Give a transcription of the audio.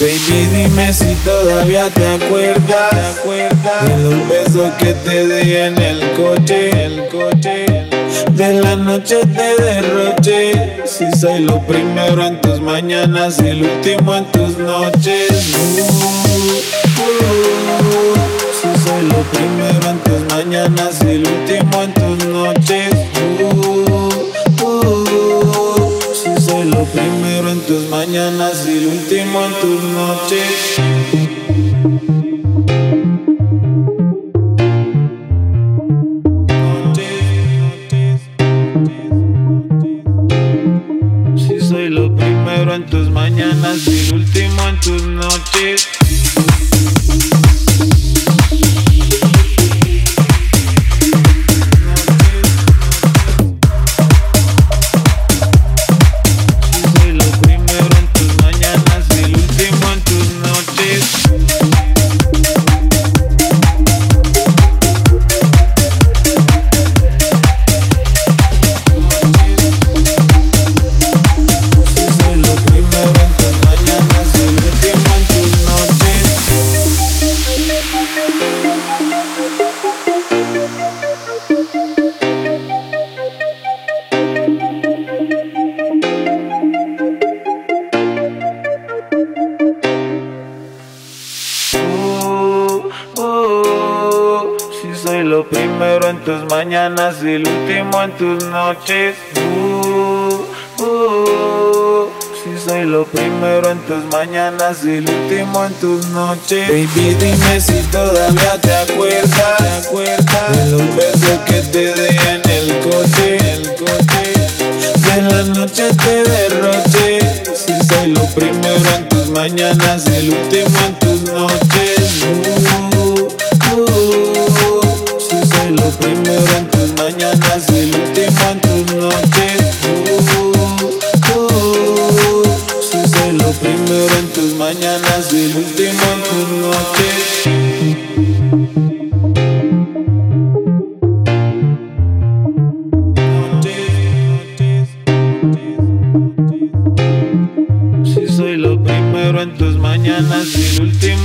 Baby, dime si todavía te acuerdas, te acuerdas de los besos que te di en el coche, el coche. De la noche te derroché. Si soy lo primero en tus mañanas y el último en tus noches. Si soy lo primero en tus mañanas y el último en tus noches. En tus mañanas y lo último en tus noches. Si soy lo primero en tus mañanas y lo último en tus noches. Soy lo primero en tus mañanas y el último en tus noches. Soy lo primero en tus mañanas y el último en tus noches. Baby, dime si todavía te acuerdas, te acuerdas de los besos que te di en el coche, el coche. De la noche te derroché. Si soy lo primero en tus mañanas y el último en tus noches. Si soy lo primero en tus mañanas y el último.